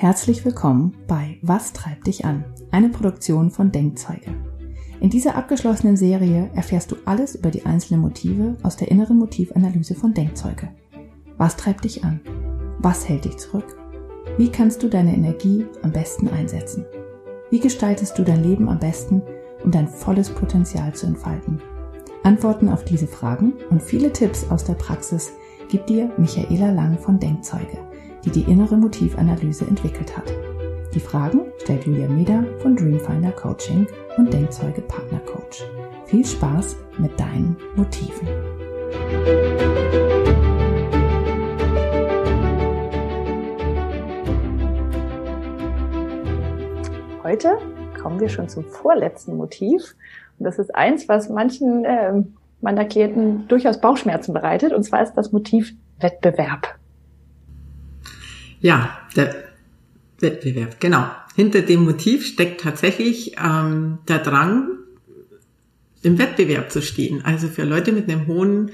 Herzlich willkommen bei Was treibt dich an? Eine Produktion von Denkzeuge. In dieser abgeschlossenen Serie erfährst du alles über die einzelnen Motive aus der inneren Motivanalyse von Denkzeuge. Was treibt dich an? Was hält dich zurück? Wie kannst du deine Energie am besten einsetzen? Wie gestaltest du dein Leben am besten, um dein volles Potenzial zu entfalten? Antworten auf diese Fragen und viele Tipps aus der Praxis gibt dir Michaela Lang von Denkzeuge die die innere Motivanalyse entwickelt hat. Die Fragen stellt Julia Meder von Dreamfinder Coaching und Denkzeuge Partner Coach. Viel Spaß mit deinen Motiven. Heute kommen wir schon zum vorletzten Motiv. Und das ist eins, was manchen äh, meiner Klienten durchaus Bauchschmerzen bereitet. Und zwar ist das Motiv Wettbewerb. Ja, der Wettbewerb, genau. Hinter dem Motiv steckt tatsächlich ähm, der Drang, im Wettbewerb zu stehen. Also für Leute mit einem hohen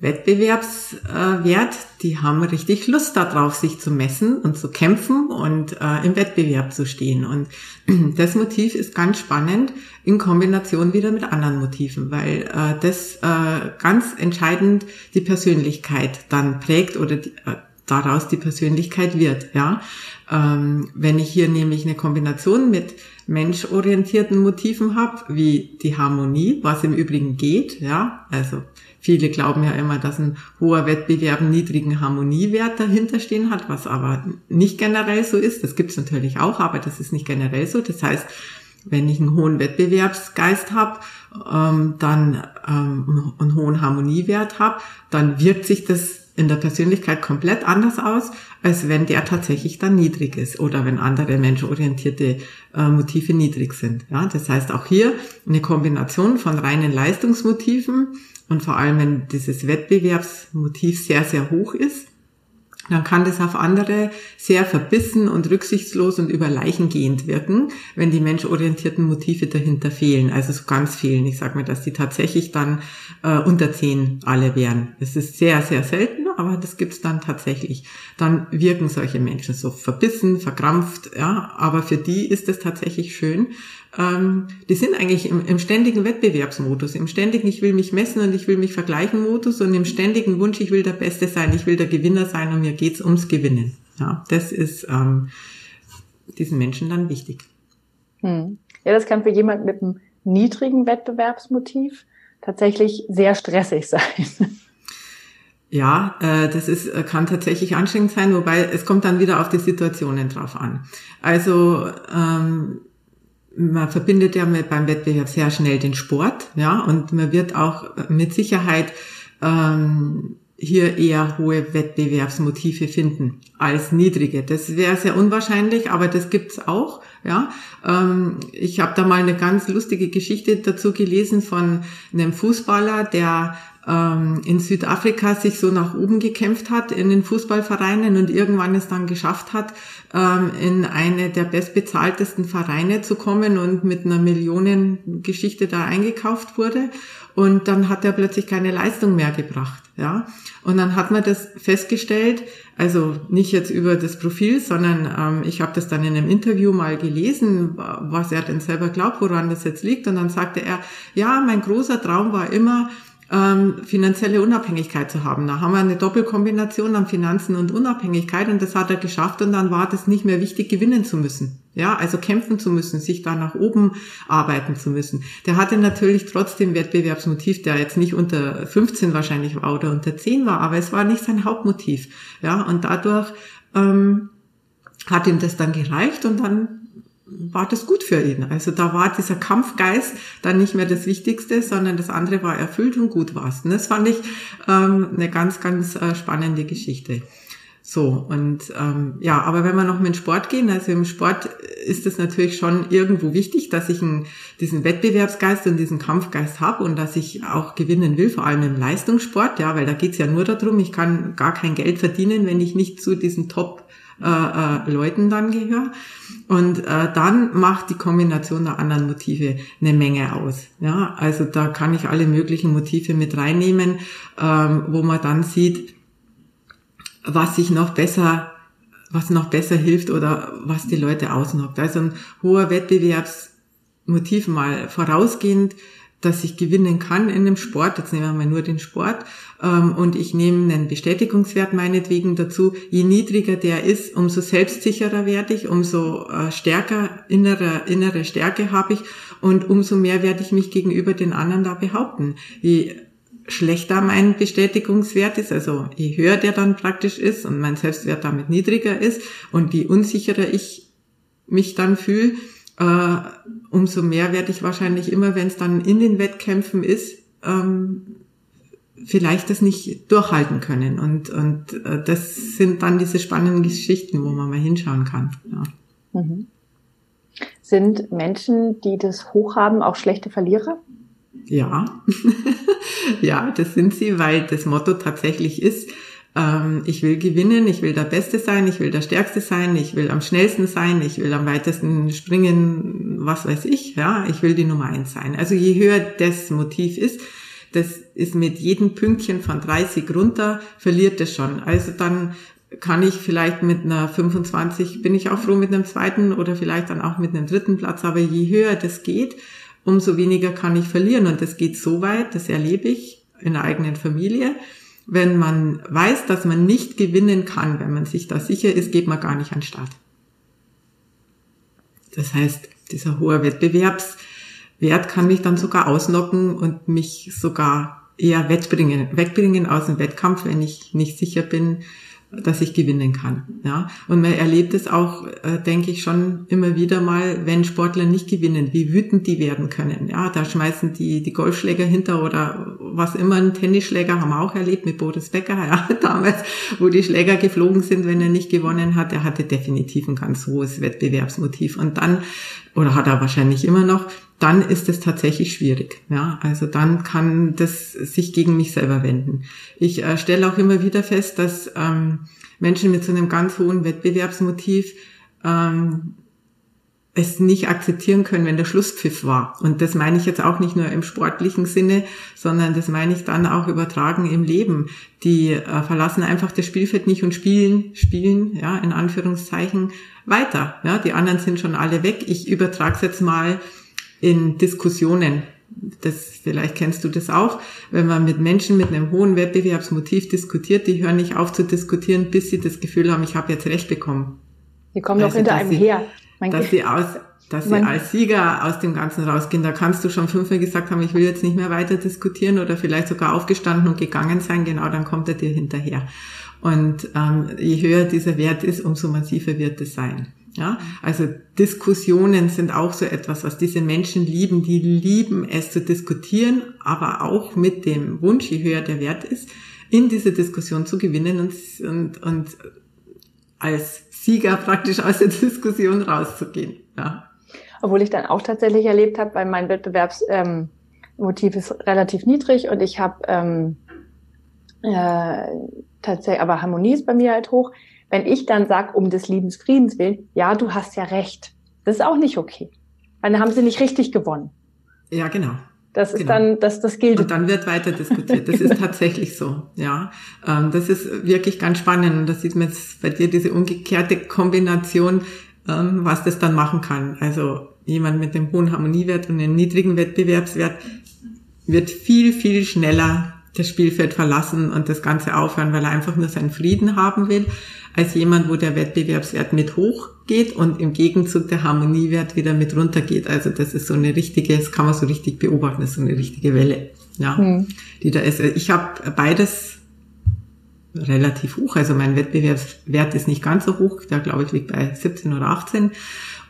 Wettbewerbswert, die haben richtig Lust darauf, sich zu messen und zu kämpfen und äh, im Wettbewerb zu stehen. Und das Motiv ist ganz spannend in Kombination wieder mit anderen Motiven, weil äh, das äh, ganz entscheidend die Persönlichkeit dann prägt oder die, äh, daraus die Persönlichkeit wird. Ja, ähm, wenn ich hier nämlich eine Kombination mit menschorientierten Motiven habe, wie die Harmonie, was im Übrigen geht. Ja, also viele glauben ja immer, dass ein hoher Wettbewerb einen niedrigen Harmoniewert dahinter stehen hat, was aber nicht generell so ist. Das gibt es natürlich auch, aber das ist nicht generell so. Das heißt, wenn ich einen hohen Wettbewerbsgeist habe, ähm, dann ähm, einen hohen Harmoniewert habe, dann wirkt sich das in der Persönlichkeit komplett anders aus, als wenn der tatsächlich dann niedrig ist oder wenn andere menschenorientierte äh, Motive niedrig sind. Ja, das heißt auch hier eine Kombination von reinen Leistungsmotiven und vor allem wenn dieses Wettbewerbsmotiv sehr, sehr hoch ist, dann kann das auf andere sehr verbissen und rücksichtslos und über Leichen gehend wirken, wenn die menschorientierten Motive dahinter fehlen, also so ganz fehlen. Ich sage mir, dass die tatsächlich dann äh, unter zehn alle wären. Es ist sehr, sehr selten, aber das gibt's dann tatsächlich. Dann wirken solche Menschen so verbissen, verkrampft, ja, aber für die ist es tatsächlich schön, ähm, die sind eigentlich im, im ständigen Wettbewerbsmodus, im ständigen Ich will mich messen und ich will mich vergleichen Modus und im ständigen Wunsch, ich will der Beste sein, ich will der Gewinner sein und mir geht's ums Gewinnen. Ja, das ist ähm, diesen Menschen dann wichtig. Hm. Ja, das kann für jemand mit einem niedrigen Wettbewerbsmotiv tatsächlich sehr stressig sein. Ja, äh, das ist, äh, kann tatsächlich anstrengend sein, wobei es kommt dann wieder auf die Situationen drauf an. Also ähm, man verbindet ja beim Wettbewerb sehr schnell den Sport, ja, und man wird auch mit Sicherheit ähm, hier eher hohe Wettbewerbsmotive finden als niedrige. Das wäre sehr unwahrscheinlich, aber das gibt's auch. Ja, ähm, ich habe da mal eine ganz lustige Geschichte dazu gelesen von einem Fußballer, der ähm, in Südafrika sich so nach oben gekämpft hat in den Fußballvereinen und irgendwann es dann geschafft hat, ähm, in eine der bestbezahltesten Vereine zu kommen und mit einer Millionengeschichte da eingekauft wurde. Und dann hat er plötzlich keine Leistung mehr gebracht. Ja, und dann hat man das festgestellt, also nicht jetzt über das Profil, sondern ähm, ich habe das dann in einem Interview mal gelesen, was er denn selber glaubt, woran das jetzt liegt. Und dann sagte er, ja, mein großer Traum war immer, ähm, finanzielle Unabhängigkeit zu haben. Da haben wir eine Doppelkombination an Finanzen und Unabhängigkeit und das hat er geschafft und dann war das nicht mehr wichtig, gewinnen zu müssen. Ja, also kämpfen zu müssen, sich da nach oben arbeiten zu müssen. Der hatte natürlich trotzdem Wettbewerbsmotiv, der jetzt nicht unter 15 wahrscheinlich war oder unter 10 war, aber es war nicht sein Hauptmotiv. Ja, und dadurch ähm, hat ihm das dann gereicht und dann war das gut für ihn. Also da war dieser Kampfgeist dann nicht mehr das Wichtigste, sondern das andere war erfüllt und gut war's. Und das fand ich ähm, eine ganz, ganz äh, spannende Geschichte. So, und ähm, ja, aber wenn wir noch mit Sport gehen, also im Sport ist es natürlich schon irgendwo wichtig, dass ich einen, diesen Wettbewerbsgeist und diesen Kampfgeist habe und dass ich auch gewinnen will, vor allem im Leistungssport, ja, weil da geht's ja nur darum, ich kann gar kein Geld verdienen, wenn ich nicht zu diesen Top äh, äh, Leuten dann gehöre. Und äh, dann macht die Kombination der anderen Motive eine Menge aus. Ja, also da kann ich alle möglichen Motive mit reinnehmen, ähm, wo man dann sieht, was sich noch besser was noch besser hilft oder was die Leute ausnockt. Also ein hoher Wettbewerbsmotiv mal vorausgehend, dass ich gewinnen kann in dem Sport, jetzt nehmen wir mal nur den Sport, ähm, und ich nehme einen Bestätigungswert meinetwegen dazu. Je niedriger der ist, umso selbstsicherer werde ich, umso äh, stärker innere, innere Stärke habe ich und umso mehr werde ich mich gegenüber den anderen da behaupten. Je schlechter mein Bestätigungswert ist, also je höher der dann praktisch ist und mein Selbstwert damit niedriger ist und je unsicherer ich mich dann fühle, äh, umso mehr werde ich wahrscheinlich immer, wenn es dann in den Wettkämpfen ist, ähm, vielleicht das nicht durchhalten können. Und, und äh, das sind dann diese spannenden Geschichten, wo man mal hinschauen kann. Ja. Mhm. Sind Menschen, die das hoch haben, auch schlechte Verlierer? Ja, ja, das sind sie, weil das Motto tatsächlich ist, ähm, ich will gewinnen, ich will der Beste sein, ich will der Stärkste sein, ich will am schnellsten sein, ich will am weitesten springen, was weiß ich, ja, ich will die Nummer eins sein. Also je höher das Motiv ist, das ist mit jedem Pünktchen von 30 runter, verliert es schon. Also dann kann ich vielleicht mit einer 25, bin ich auch froh mit einem zweiten oder vielleicht dann auch mit einem dritten Platz, aber je höher das geht, umso weniger kann ich verlieren. Und das geht so weit, das erlebe ich in der eigenen Familie. Wenn man weiß, dass man nicht gewinnen kann, wenn man sich da sicher ist, geht man gar nicht an den Start. Das heißt, dieser hohe Wettbewerbswert kann mich dann sogar ausnocken und mich sogar eher wegbringen, wegbringen aus dem Wettkampf, wenn ich nicht sicher bin, dass ich gewinnen kann. Ja, und man erlebt es auch, äh, denke ich schon immer wieder mal, wenn Sportler nicht gewinnen, wie wütend die werden können. Ja, da schmeißen die die Golfschläger hinter oder was immer. Ein Tennisschläger haben wir auch erlebt mit Boris Becker, ja, damals, wo die Schläger geflogen sind, wenn er nicht gewonnen hat. Er hatte definitiv ein ganz hohes Wettbewerbsmotiv. Und dann, oder hat er wahrscheinlich immer noch, dann ist es tatsächlich schwierig. Ja, also dann kann das sich gegen mich selber wenden. Ich äh, stelle auch immer wieder fest, dass ähm, Menschen mit so einem ganz hohen Wettbewerbsmotiv ähm, es nicht akzeptieren können, wenn der Schlusspfiff war. Und das meine ich jetzt auch nicht nur im sportlichen Sinne, sondern das meine ich dann auch übertragen im Leben. Die äh, verlassen einfach das Spielfeld nicht und spielen, spielen, ja, in Anführungszeichen, weiter. Ja, die anderen sind schon alle weg. Ich übertrage es jetzt mal in Diskussionen. Das, vielleicht kennst du das auch. Wenn man mit Menschen mit einem hohen Wettbewerbsmotiv diskutiert, die hören nicht auf zu diskutieren, bis sie das Gefühl haben, ich habe jetzt Recht bekommen. Die kommen also, doch hinter einem sie, her. Mein dass sie aus, dass sie als Sieger aus dem Ganzen rausgehen. Da kannst du schon fünfmal gesagt haben, ich will jetzt nicht mehr weiter diskutieren oder vielleicht sogar aufgestanden und gegangen sein. Genau, dann kommt er dir hinterher. Und ähm, je höher dieser Wert ist, umso massiver wird es sein. Ja, also Diskussionen sind auch so etwas, was diese Menschen lieben. Die lieben es zu diskutieren, aber auch mit dem Wunsch, je höher der Wert ist, in diese Diskussion zu gewinnen und, und, und als Sieger praktisch aus der Diskussion rauszugehen. Ja. Obwohl ich dann auch tatsächlich erlebt habe, weil mein Wettbewerbsmotiv ähm, ist relativ niedrig und ich habe ähm, äh, tatsächlich, aber Harmonie ist bei mir halt hoch wenn ich dann sage, um des Liebens Friedens willen, ja, du hast ja recht. Das ist auch nicht okay. Weil dann haben sie nicht richtig gewonnen. Ja, genau. Das ist genau. dann, das, das gilt. Und dann wird weiter diskutiert. Das ist tatsächlich so, ja. Ähm, das ist wirklich ganz spannend. Und das sieht man jetzt bei dir, diese umgekehrte Kombination, ähm, was das dann machen kann. Also jemand mit dem hohen Harmoniewert und einem niedrigen Wettbewerbswert wird viel, viel schneller das Spielfeld verlassen und das Ganze aufhören, weil er einfach nur seinen Frieden haben will als jemand, wo der Wettbewerbswert mit hoch geht und im Gegenzug der Harmoniewert wieder mit runter geht. Also das ist so eine richtige, das kann man so richtig beobachten, das ist so eine richtige Welle, ja, mhm. die da ist. Ich habe beides relativ hoch, also mein Wettbewerbswert ist nicht ganz so hoch, der glaube ich liegt bei 17 oder 18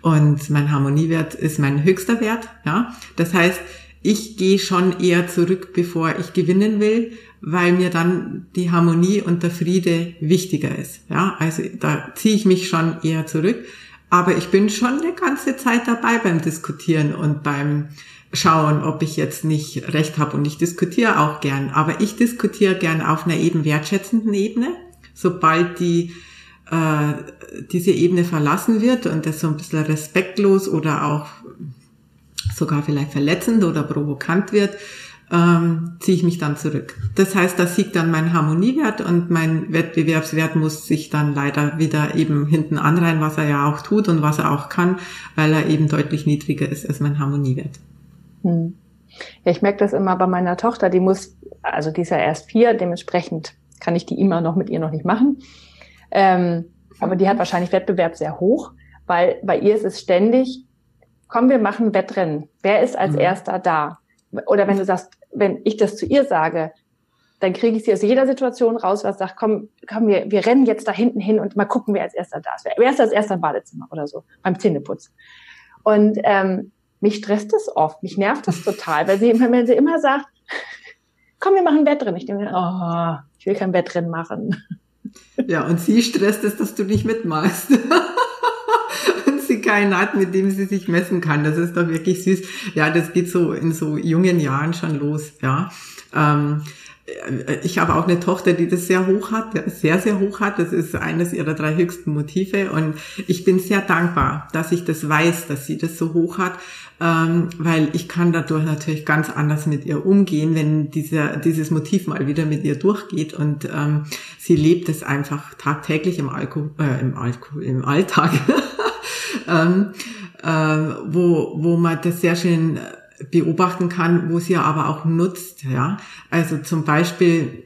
und mein Harmoniewert ist mein höchster Wert, ja. Das heißt, ich gehe schon eher zurück, bevor ich gewinnen will, weil mir dann die Harmonie und der Friede wichtiger ist. Ja, also da ziehe ich mich schon eher zurück. Aber ich bin schon eine ganze Zeit dabei beim Diskutieren und beim Schauen, ob ich jetzt nicht recht habe. Und ich diskutiere auch gern. Aber ich diskutiere gern auf einer eben wertschätzenden Ebene. Sobald die äh, diese Ebene verlassen wird und das so ein bisschen respektlos oder auch sogar vielleicht verletzend oder provokant wird, ähm, ziehe ich mich dann zurück. Das heißt, da siegt dann mein Harmoniewert und mein Wettbewerbswert muss sich dann leider wieder eben hinten anreihen, was er ja auch tut und was er auch kann, weil er eben deutlich niedriger ist als mein Harmoniewert. Hm. Ja, ich merke das immer bei meiner Tochter, die muss, also die ist ja erst vier, dementsprechend kann ich die immer noch mit ihr noch nicht machen. Ähm, aber die hat wahrscheinlich Wettbewerb sehr hoch, weil bei ihr ist es ständig, komm, wir machen Wettrennen. Wer ist als mhm. erster da? Oder wenn du sagst, wenn ich das zu ihr sage, dann kriege ich sie aus jeder Situation raus, was sagt, komm, komm, wir, wir rennen jetzt da hinten hin und mal gucken, wer als erster da ist. Wer ist als erster im Badezimmer oder so, beim Zähneputz. Und ähm, mich stresst das oft, mich nervt das total, weil sie, wenn sie immer sagt, komm, wir machen Wettrennen. Ich denke, oh, ich will kein Wettrennen machen. Ja, und sie stresst es, dass du nicht mitmachst. keinen hat, mit dem sie sich messen kann. Das ist doch wirklich süß. Ja, das geht so in so jungen Jahren schon los, ja. Ähm, ich habe auch eine Tochter, die das sehr hoch hat, sehr, sehr hoch hat. Das ist eines ihrer drei höchsten Motive. Und ich bin sehr dankbar, dass ich das weiß, dass sie das so hoch hat, ähm, weil ich kann dadurch natürlich ganz anders mit ihr umgehen, wenn dieser, dieses Motiv mal wieder mit ihr durchgeht. Und ähm, sie lebt es einfach tagtäglich im Alkohol, äh, im Alkohol, im Alltag. ähm, äh, wo, wo man das sehr schön beobachten kann, wo sie aber auch nutzt. Ja, also zum Beispiel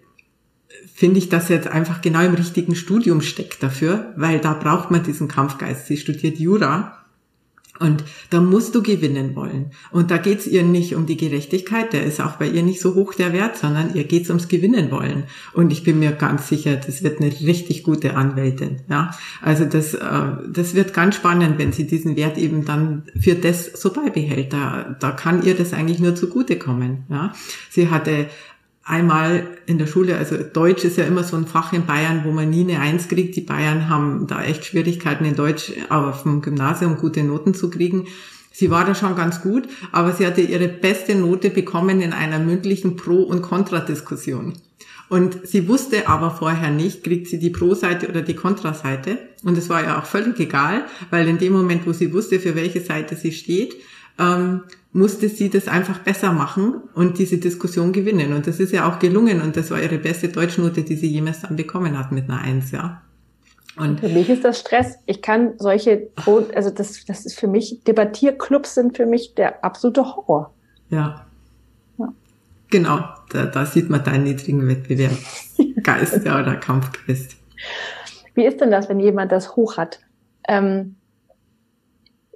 finde ich, dass sie jetzt einfach genau im richtigen Studium steckt dafür, weil da braucht man diesen Kampfgeist. Sie studiert Jura und da musst du gewinnen wollen. Und da geht's ihr nicht um die Gerechtigkeit, der ist auch bei ihr nicht so hoch der Wert, sondern ihr geht's ums Gewinnen wollen. Und ich bin mir ganz sicher, das wird eine richtig gute Anwältin. Ja, also das, äh, das wird ganz spannend, wenn sie diesen Wert eben dann für das so beibehält. Da, da kann ihr das eigentlich nur zugutekommen. Ja, sie hatte einmal in der Schule, also Deutsch ist ja immer so ein Fach in Bayern, wo man nie eine Eins kriegt. Die Bayern haben da echt Schwierigkeiten in Deutsch auf dem Gymnasium gute Noten zu kriegen. Sie war da schon ganz gut, aber sie hatte ihre beste Note bekommen in einer mündlichen Pro- und Kontradiskussion. Und sie wusste aber vorher nicht, kriegt sie die Pro-Seite oder die Kontraseite. Und es war ja auch völlig egal, weil in dem Moment, wo sie wusste, für welche Seite sie steht, ähm, musste sie das einfach besser machen und diese Diskussion gewinnen. Und das ist ja auch gelungen und das war ihre beste Deutschnote, die sie jemals dann bekommen hat mit einer Eins, ja. Und für mich ist das Stress. Ich kann solche, also das, das ist für mich, Debattierclubs sind für mich der absolute Horror. Ja. ja. Genau, da, da sieht man deinen niedrigen Wettbewerbsgeist ja, oder Kampfgeist. Wie ist denn das, wenn jemand das hoch hat? Ähm,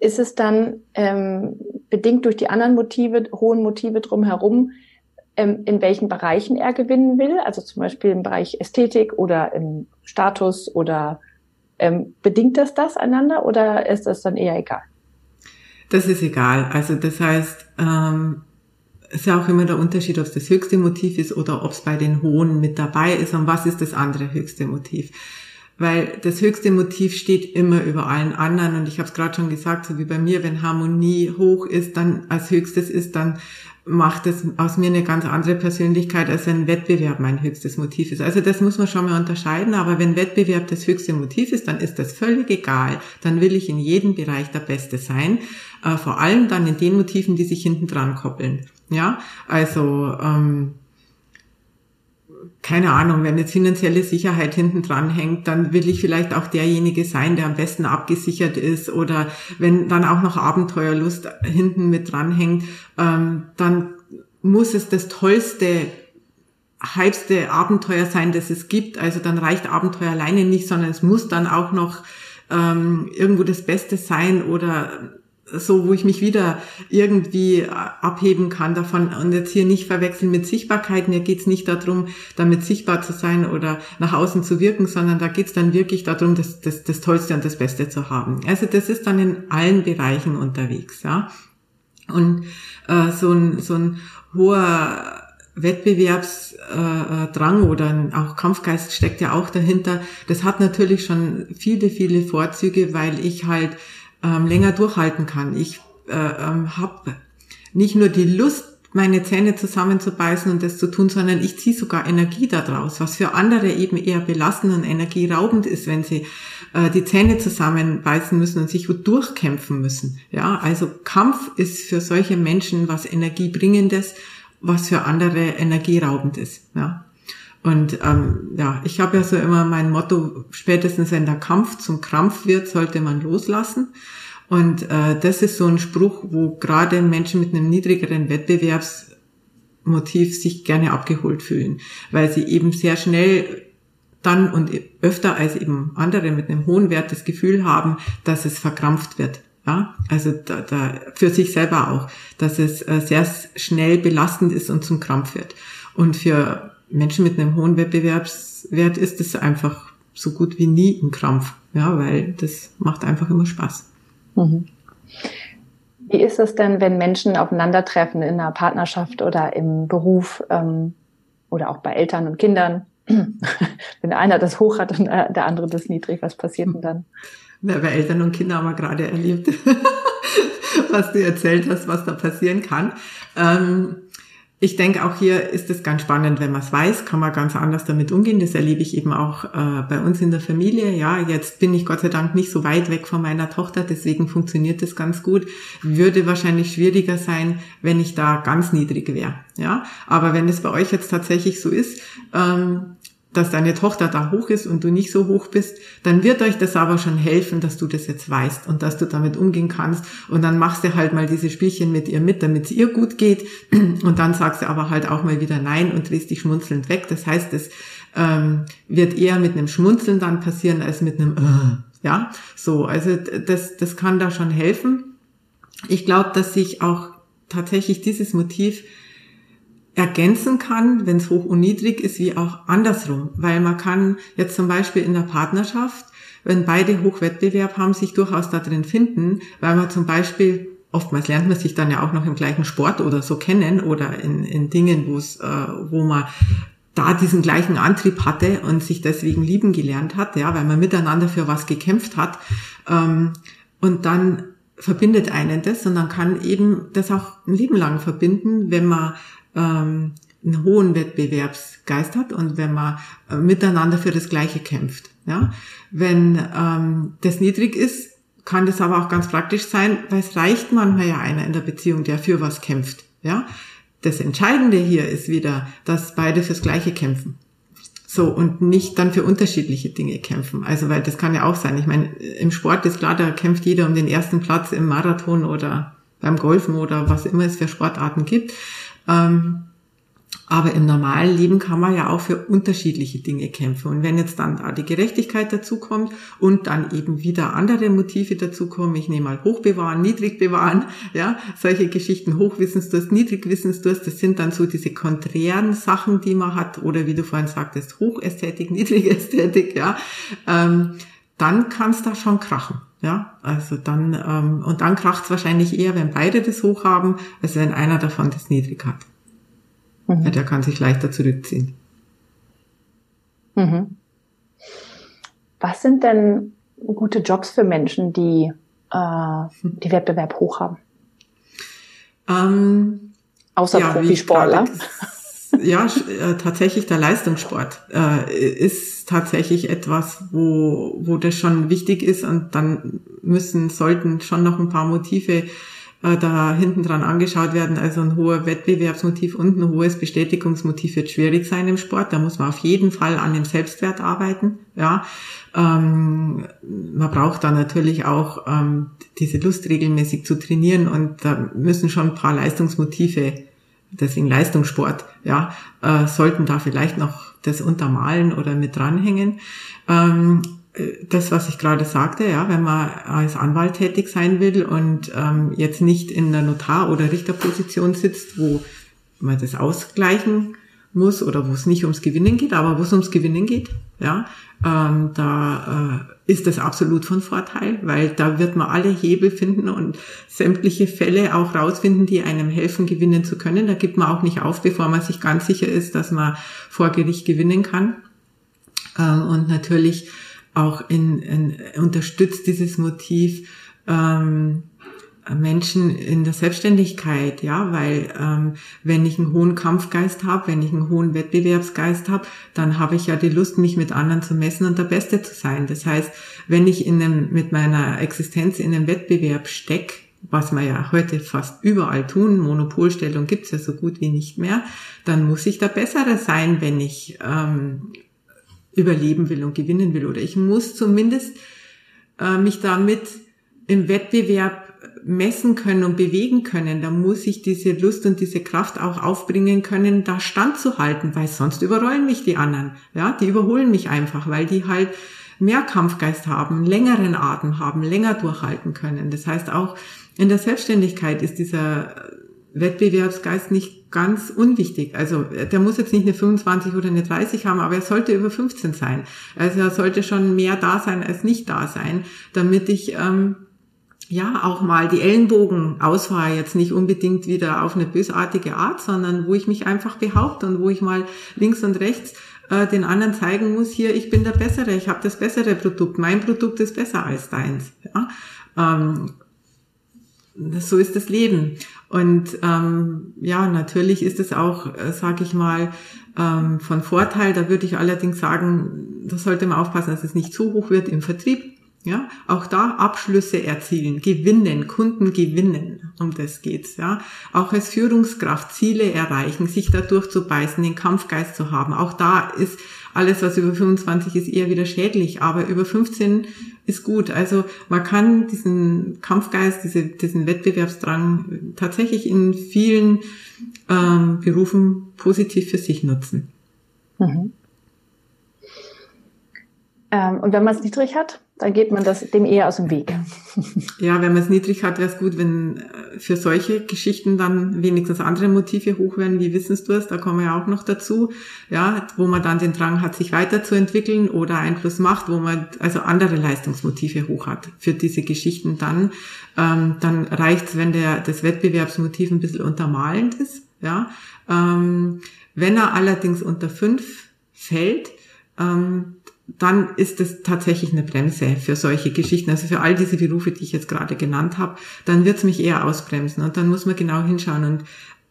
ist es dann ähm, bedingt durch die anderen Motive, hohen Motive drumherum, ähm, in welchen Bereichen er gewinnen will, also zum Beispiel im Bereich Ästhetik oder im Status oder ähm, bedingt das das einander oder ist das dann eher egal? Das ist egal. Also das heißt, ähm, ist ja auch immer der Unterschied, ob es das höchste Motiv ist oder ob es bei den hohen mit dabei ist und was ist das andere höchste Motiv weil das höchste Motiv steht immer über allen anderen und ich habe es gerade schon gesagt, so wie bei mir, wenn Harmonie hoch ist, dann als höchstes ist, dann macht es aus mir eine ganz andere Persönlichkeit, als wenn Wettbewerb mein höchstes Motiv ist. Also das muss man schon mal unterscheiden, aber wenn Wettbewerb das höchste Motiv ist, dann ist das völlig egal. Dann will ich in jedem Bereich der Beste sein, äh, vor allem dann in den Motiven, die sich hinten dran koppeln. Ja, also ähm, keine Ahnung, wenn jetzt finanzielle Sicherheit hinten dran hängt, dann will ich vielleicht auch derjenige sein, der am besten abgesichert ist oder wenn dann auch noch Abenteuerlust hinten mit dran hängt, ähm, dann muss es das tollste hypste Abenteuer sein, das es gibt. Also dann reicht Abenteuer alleine nicht, sondern es muss dann auch noch ähm, irgendwo das Beste sein oder so, wo ich mich wieder irgendwie abheben kann davon und jetzt hier nicht verwechseln mit Sichtbarkeit. Mir geht's nicht darum, damit sichtbar zu sein oder nach außen zu wirken, sondern da geht's dann wirklich darum, das, das, das Tollste und das Beste zu haben. Also das ist dann in allen Bereichen unterwegs, ja. Und äh, so ein so ein hoher Wettbewerbsdrang äh, oder auch Kampfgeist steckt ja auch dahinter. Das hat natürlich schon viele, viele Vorzüge, weil ich halt ähm, länger durchhalten kann. Ich äh, ähm, habe nicht nur die Lust, meine Zähne zusammenzubeißen und das zu tun, sondern ich ziehe sogar Energie daraus, was für andere eben eher belastend und energieraubend ist, wenn sie äh, die Zähne zusammenbeißen müssen und sich durchkämpfen müssen. Ja, also Kampf ist für solche Menschen was Energiebringendes was für andere energieraubend ist. Ja. Und ähm, ja, ich habe ja so immer mein Motto, spätestens wenn der Kampf zum Krampf wird, sollte man loslassen. Und äh, das ist so ein Spruch, wo gerade Menschen mit einem niedrigeren Wettbewerbsmotiv sich gerne abgeholt fühlen, weil sie eben sehr schnell dann und öfter als eben andere mit einem hohen Wert das Gefühl haben, dass es verkrampft wird. Ja, also da, da für sich selber auch, dass es äh, sehr schnell belastend ist und zum Krampf wird. Und für Menschen mit einem hohen Wettbewerbswert ist es einfach so gut wie nie ein Krampf, ja, weil das macht einfach immer Spaß. Mhm. Wie ist es denn, wenn Menschen aufeinandertreffen in einer Partnerschaft oder im Beruf ähm, oder auch bei Eltern und Kindern? wenn einer das hoch hat und der andere das niedrig, was passiert denn dann? Ja, bei Eltern und Kindern haben wir gerade erlebt, was du erzählt hast, was da passieren kann. Ähm, ich denke, auch hier ist es ganz spannend, wenn man es weiß, kann man ganz anders damit umgehen. Das erlebe ich eben auch äh, bei uns in der Familie. Ja, jetzt bin ich Gott sei Dank nicht so weit weg von meiner Tochter, deswegen funktioniert das ganz gut. Würde wahrscheinlich schwieriger sein, wenn ich da ganz niedrig wäre. Ja, aber wenn es bei euch jetzt tatsächlich so ist, ähm, dass deine Tochter da hoch ist und du nicht so hoch bist, dann wird euch das aber schon helfen, dass du das jetzt weißt und dass du damit umgehen kannst. Und dann machst du halt mal diese Spielchen mit ihr mit, damit es ihr gut geht. Und dann sagst du aber halt auch mal wieder Nein und drehst dich schmunzelnd weg. Das heißt, es ähm, wird eher mit einem Schmunzeln dann passieren als mit einem äh, ja. So, also das, das kann da schon helfen. Ich glaube, dass sich auch tatsächlich dieses Motiv ergänzen kann, wenn es hoch und niedrig ist, wie auch andersrum. Weil man kann jetzt zum Beispiel in der Partnerschaft, wenn beide Hochwettbewerb haben, sich durchaus da drin finden, weil man zum Beispiel oftmals lernt man sich dann ja auch noch im gleichen Sport oder so kennen oder in, in Dingen, wo äh, wo man da diesen gleichen Antrieb hatte und sich deswegen lieben gelernt hat, ja, weil man miteinander für was gekämpft hat. Ähm, und dann verbindet einen das und dann kann eben das auch ein Leben lang verbinden, wenn man ähm, einen hohen Wettbewerbsgeist hat und wenn man äh, miteinander für das Gleiche kämpft. Ja? Wenn ähm, das niedrig ist, kann das aber auch ganz praktisch sein, weil es reicht manchmal ja einer in der Beziehung, der für was kämpft. Ja? Das Entscheidende hier ist wieder, dass beide fürs Gleiche kämpfen. So, und nicht dann für unterschiedliche Dinge kämpfen. Also, weil das kann ja auch sein. Ich meine, im Sport ist klar, da kämpft jeder um den ersten Platz im Marathon oder beim Golfen oder was immer es für Sportarten gibt. Ähm, aber im normalen Leben kann man ja auch für unterschiedliche Dinge kämpfen. Und wenn jetzt dann da die Gerechtigkeit dazukommt und dann eben wieder andere Motive dazukommen, ich nehme mal hochbewahren, niedrig bewahren, ja, solche Geschichten, Hochwissensdurst, Niedrigwissensdurst, das sind dann so diese konträren Sachen, die man hat, oder wie du vorhin sagtest, Hochästhetik, Niedrigästhetik, ja, ähm, dann kann es da schon krachen. Ja, also dann, ähm, und dann kracht es wahrscheinlich eher, wenn beide das hoch haben, als wenn einer davon das niedrig hat. Mhm. Ja, der kann sich leichter zurückziehen. Mhm. Was sind denn gute Jobs für Menschen, die äh, die Wettbewerb hoch haben? Ähm, Außer ja, Profisportler. Ja, äh, tatsächlich der Leistungssport äh, ist tatsächlich etwas, wo, wo das schon wichtig ist und dann müssen, sollten schon noch ein paar Motive äh, da hinten dran angeschaut werden. Also ein hoher Wettbewerbsmotiv und ein hohes Bestätigungsmotiv wird schwierig sein im Sport. Da muss man auf jeden Fall an dem Selbstwert arbeiten. Ja, ähm, man braucht da natürlich auch ähm, diese Lust regelmäßig zu trainieren und da müssen schon ein paar Leistungsmotive deswegen Leistungssport, ja, äh, sollten da vielleicht noch das untermalen oder mit dranhängen. Ähm, äh, das, was ich gerade sagte, ja, wenn man als Anwalt tätig sein will und ähm, jetzt nicht in der Notar- oder Richterposition sitzt, wo man das ausgleichen muss oder wo es nicht ums Gewinnen geht, aber wo es ums Gewinnen geht, ja, ähm, da äh, ist das absolut von Vorteil, weil da wird man alle Hebel finden und sämtliche Fälle auch rausfinden, die einem helfen, gewinnen zu können. Da gibt man auch nicht auf, bevor man sich ganz sicher ist, dass man vor Gericht gewinnen kann. Ähm, und natürlich auch in, in unterstützt dieses Motiv ähm, Menschen in der Selbstständigkeit, ja, weil ähm, wenn ich einen hohen Kampfgeist habe, wenn ich einen hohen Wettbewerbsgeist habe, dann habe ich ja die Lust, mich mit anderen zu messen und der Beste zu sein. Das heißt, wenn ich in einem, mit meiner Existenz in einem Wettbewerb steck, was wir ja heute fast überall tun, Monopolstellung gibt's ja so gut wie nicht mehr, dann muss ich da besserer sein, wenn ich ähm, überleben will und gewinnen will. Oder ich muss zumindest äh, mich damit im Wettbewerb messen können und bewegen können, da muss ich diese Lust und diese Kraft auch aufbringen können, da standzuhalten, weil sonst überrollen mich die anderen. Ja, die überholen mich einfach, weil die halt mehr Kampfgeist haben, längeren Atem haben, länger durchhalten können. Das heißt auch in der Selbstständigkeit ist dieser Wettbewerbsgeist nicht ganz unwichtig. Also der muss jetzt nicht eine 25 oder eine 30 haben, aber er sollte über 15 sein. Also er sollte schon mehr da sein als nicht da sein, damit ich ähm, ja auch mal die Ellenbogen ausfahre, jetzt nicht unbedingt wieder auf eine bösartige Art, sondern wo ich mich einfach behaupte und wo ich mal links und rechts äh, den anderen zeigen muss, hier, ich bin der Bessere, ich habe das bessere Produkt, mein Produkt ist besser als deins. Ja? Ähm, so ist das Leben. Und ähm, ja, natürlich ist es auch, äh, sage ich mal, ähm, von Vorteil. Da würde ich allerdings sagen, da sollte man aufpassen, dass es nicht zu hoch wird im Vertrieb. Ja, auch da Abschlüsse erzielen, gewinnen, Kunden gewinnen, um das geht's, ja. Auch als Führungskraft Ziele erreichen, sich da durchzubeißen, den Kampfgeist zu haben. Auch da ist alles, was über 25 ist, eher wieder schädlich, aber über 15 ist gut. Also man kann diesen Kampfgeist, diese, diesen Wettbewerbsdrang tatsächlich in vielen ähm, Berufen positiv für sich nutzen. Mhm. Ähm, und wenn man es niedrig hat? Dann geht man das dem eher aus dem Weg. Ja, wenn man es niedrig hat, wäre es gut, wenn äh, für solche Geschichten dann wenigstens andere Motive hoch werden, wie Wissensdurst, da kommen wir auch noch dazu, ja, wo man dann den Drang hat, sich weiterzuentwickeln oder Einfluss macht, wo man also andere Leistungsmotive hoch hat für diese Geschichten dann, ähm, dann reicht es, wenn der, das Wettbewerbsmotiv ein bisschen untermalend ist, ja, ähm, wenn er allerdings unter fünf fällt, ähm, dann ist es tatsächlich eine Bremse für solche Geschichten. Also für all diese Berufe, die ich jetzt gerade genannt habe, dann wird es mich eher ausbremsen. Und dann muss man genau hinschauen. Und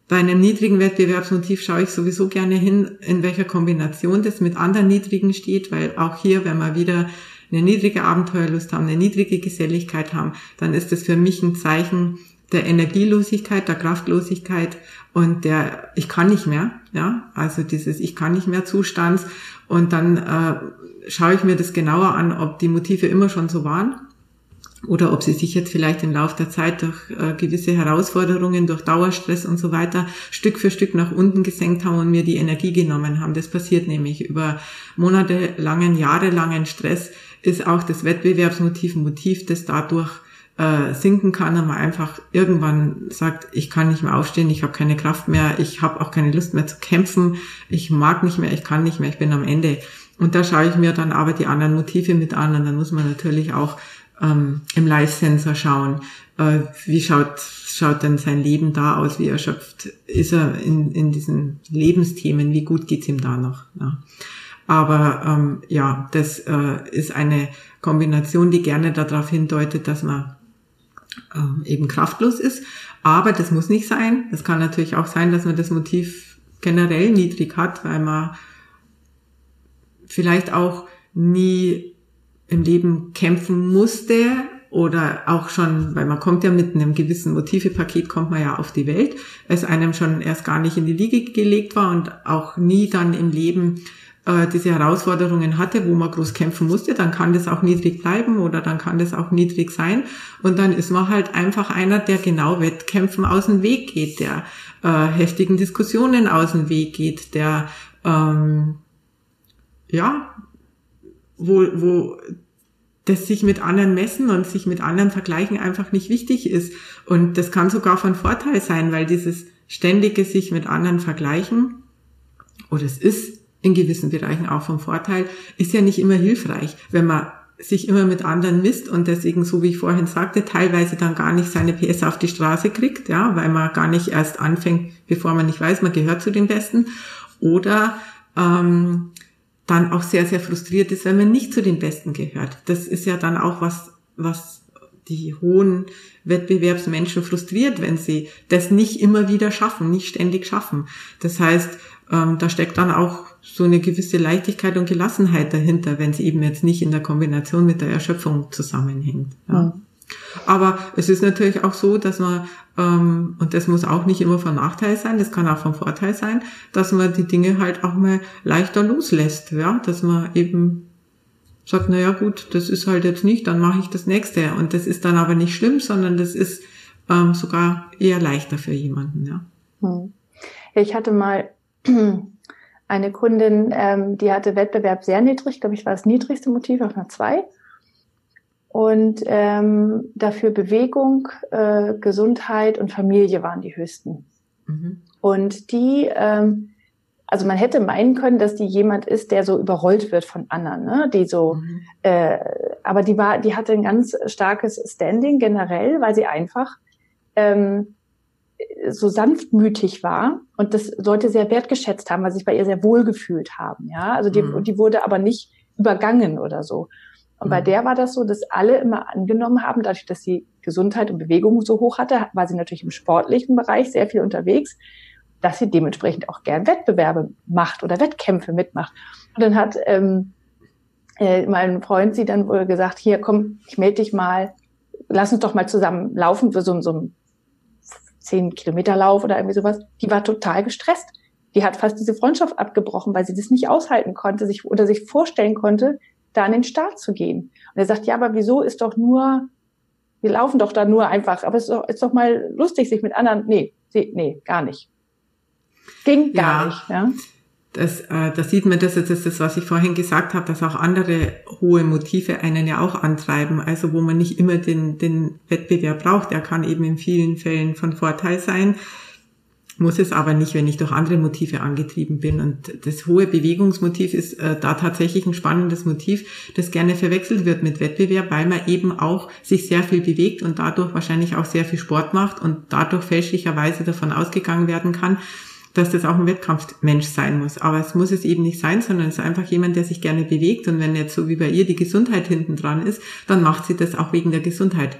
bei einem niedrigen Wettbewerbsmotiv schaue ich sowieso gerne hin, in welcher Kombination das mit anderen niedrigen steht, weil auch hier, wenn wir wieder eine niedrige Abenteuerlust haben, eine niedrige Geselligkeit haben, dann ist das für mich ein Zeichen der Energielosigkeit, der Kraftlosigkeit und der ich kann nicht mehr, ja, also dieses ich kann nicht mehr Zustands und dann äh, schaue ich mir das genauer an, ob die Motive immer schon so waren oder ob sie sich jetzt vielleicht im Laufe der Zeit durch äh, gewisse Herausforderungen, durch Dauerstress und so weiter Stück für Stück nach unten gesenkt haben und mir die Energie genommen haben. Das passiert nämlich über monatelangen, jahrelangen Stress ist auch das Wettbewerbsmotiv ein Motiv, das dadurch äh, sinken kann und man einfach irgendwann sagt, ich kann nicht mehr aufstehen, ich habe keine Kraft mehr, ich habe auch keine Lust mehr zu kämpfen, ich mag nicht mehr, ich kann nicht mehr, ich bin am Ende. Und da schaue ich mir dann aber die anderen Motive mit an und dann muss man natürlich auch ähm, im Live-Sensor schauen, äh, wie schaut, schaut denn sein Leben da aus, wie erschöpft ist er in, in diesen Lebensthemen, wie gut geht's ihm da noch. Ja. Aber ähm, ja, das äh, ist eine Kombination, die gerne darauf hindeutet, dass man ähm, eben kraftlos ist. Aber das muss nicht sein. Es kann natürlich auch sein, dass man das Motiv generell niedrig hat, weil man vielleicht auch nie im Leben kämpfen musste oder auch schon, weil man kommt ja mit einem gewissen Motivepaket, kommt man ja auf die Welt, es einem schon erst gar nicht in die Liege gelegt war und auch nie dann im Leben äh, diese Herausforderungen hatte, wo man groß kämpfen musste, dann kann das auch niedrig bleiben oder dann kann das auch niedrig sein. Und dann ist man halt einfach einer, der genau Wettkämpfen aus dem Weg geht, der äh, heftigen Diskussionen aus dem Weg geht, der ähm, ja, wo, wo das sich mit anderen messen und sich mit anderen vergleichen einfach nicht wichtig ist. Und das kann sogar von Vorteil sein, weil dieses ständige sich mit anderen vergleichen, oder es ist in gewissen Bereichen auch von Vorteil, ist ja nicht immer hilfreich, wenn man sich immer mit anderen misst und deswegen, so wie ich vorhin sagte, teilweise dann gar nicht seine PS auf die Straße kriegt, ja, weil man gar nicht erst anfängt, bevor man nicht weiß, man gehört zu den Besten. Oder ähm, dann auch sehr, sehr frustriert ist, wenn man nicht zu den Besten gehört. Das ist ja dann auch was, was die hohen Wettbewerbsmenschen frustriert, wenn sie das nicht immer wieder schaffen, nicht ständig schaffen. Das heißt, ähm, da steckt dann auch so eine gewisse Leichtigkeit und Gelassenheit dahinter, wenn sie eben jetzt nicht in der Kombination mit der Erschöpfung zusammenhängt. Ja. Aber es ist natürlich auch so, dass man, ähm, und das muss auch nicht immer von Nachteil sein, das kann auch von Vorteil sein, dass man die Dinge halt auch mal leichter loslässt, ja, dass man eben sagt, naja gut, das ist halt jetzt nicht, dann mache ich das nächste. Und das ist dann aber nicht schlimm, sondern das ist ähm, sogar eher leichter für jemanden, ja. Hm. Ich hatte mal eine Kundin, ähm, die hatte Wettbewerb sehr niedrig, glaube ich, war das niedrigste Motiv auf einer 2 und ähm, dafür Bewegung, äh, Gesundheit und Familie waren die höchsten. Mhm. Und die, ähm, also man hätte meinen können, dass die jemand ist, der so überrollt wird von anderen, ne? die so, mhm. äh, aber die war, die hatte ein ganz starkes Standing generell, weil sie einfach ähm, so sanftmütig war und das Leute sehr wertgeschätzt haben, weil sie sich bei ihr sehr wohl gefühlt haben. Ja, also die, mhm. die wurde aber nicht übergangen oder so. Und bei mhm. der war das so, dass alle immer angenommen haben, dadurch, dass sie Gesundheit und Bewegung so hoch hatte, war sie natürlich im sportlichen Bereich sehr viel unterwegs, dass sie dementsprechend auch gern Wettbewerbe macht oder Wettkämpfe mitmacht. Und dann hat ähm, äh, mein Freund sie dann wohl gesagt, hier komm, ich melde dich mal, lass uns doch mal zusammen laufen für so, so einen zehn Kilometer Lauf oder irgendwie sowas. Die war total gestresst. Die hat fast diese Freundschaft abgebrochen, weil sie das nicht aushalten konnte, sich oder sich vorstellen konnte, da an den Start zu gehen. Und er sagt, ja, aber wieso ist doch nur, wir laufen doch da nur einfach, aber es ist doch, ist doch mal lustig, sich mit anderen, nee, nee, gar nicht. Ging gar ja. nicht, ja. Das, äh, das sieht man, das ist das, was ich vorhin gesagt habe, dass auch andere hohe Motive einen ja auch antreiben, also wo man nicht immer den, den Wettbewerb braucht. Er kann eben in vielen Fällen von Vorteil sein muss es aber nicht, wenn ich durch andere Motive angetrieben bin. Und das hohe Bewegungsmotiv ist äh, da tatsächlich ein spannendes Motiv, das gerne verwechselt wird mit Wettbewerb, weil man eben auch sich sehr viel bewegt und dadurch wahrscheinlich auch sehr viel Sport macht und dadurch fälschlicherweise davon ausgegangen werden kann, dass das auch ein Wettkampfmensch sein muss. Aber es muss es eben nicht sein, sondern es ist einfach jemand, der sich gerne bewegt. Und wenn jetzt so wie bei ihr die Gesundheit hinten dran ist, dann macht sie das auch wegen der Gesundheit.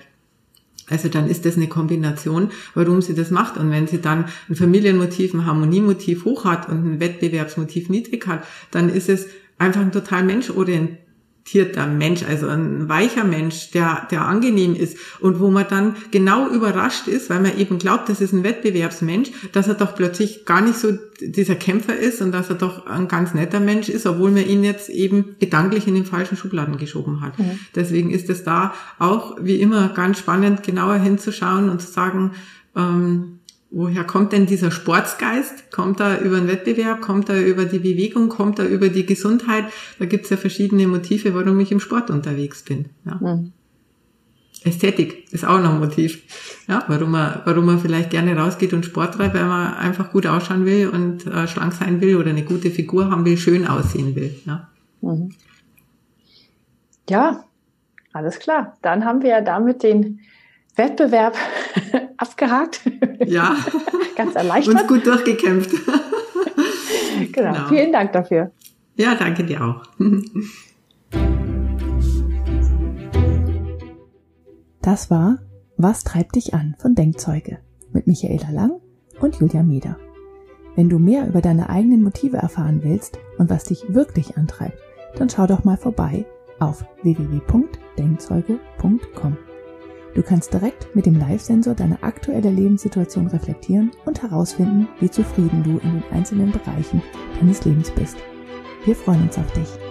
Also dann ist das eine Kombination, warum sie das macht. Und wenn sie dann ein Familienmotiv, ein Harmoniemotiv hoch hat und ein Wettbewerbsmotiv niedrig hat, dann ist es einfach ein total menschorientierter reflektierter Mensch, also ein weicher Mensch, der, der angenehm ist und wo man dann genau überrascht ist, weil man eben glaubt, das ist ein Wettbewerbsmensch, dass er doch plötzlich gar nicht so dieser Kämpfer ist und dass er doch ein ganz netter Mensch ist, obwohl man ihn jetzt eben gedanklich in den falschen Schubladen geschoben hat. Mhm. Deswegen ist es da auch wie immer ganz spannend, genauer hinzuschauen und zu sagen, ähm, woher kommt denn dieser Sportsgeist? Kommt er über den Wettbewerb? Kommt er über die Bewegung? Kommt er über die Gesundheit? Da gibt es ja verschiedene Motive, warum ich im Sport unterwegs bin. Ja. Mhm. Ästhetik ist auch noch ein Motiv. Ja, warum man, warum man vielleicht gerne rausgeht und Sport treibt, weil man einfach gut ausschauen will und äh, schlank sein will oder eine gute Figur haben will, schön aussehen will. Ja. Mhm. ja, alles klar. Dann haben wir ja damit den Wettbewerb abgehakt. Ja. Ganz erleichtert. Uns gut durchgekämpft. genau. genau. Vielen Dank dafür. Ja, danke dir auch. Das war Was treibt dich an von Denkzeuge mit Michaela Lang und Julia Meder. Wenn du mehr über deine eigenen Motive erfahren willst und was dich wirklich antreibt, dann schau doch mal vorbei auf www.denkzeuge.com. Du kannst direkt mit dem Live-Sensor deine aktuelle Lebenssituation reflektieren und herausfinden, wie zufrieden du in den einzelnen Bereichen deines Lebens bist. Wir freuen uns auf dich.